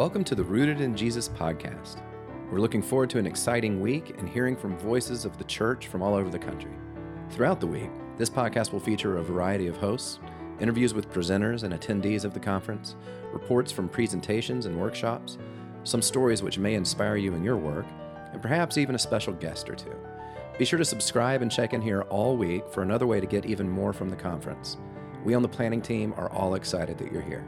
Welcome to the Rooted in Jesus podcast. We're looking forward to an exciting week and hearing from voices of the church from all over the country. Throughout the week, this podcast will feature a variety of hosts, interviews with presenters and attendees of the conference, reports from presentations and workshops, some stories which may inspire you in your work, and perhaps even a special guest or two. Be sure to subscribe and check in here all week for another way to get even more from the conference. We on the planning team are all excited that you're here.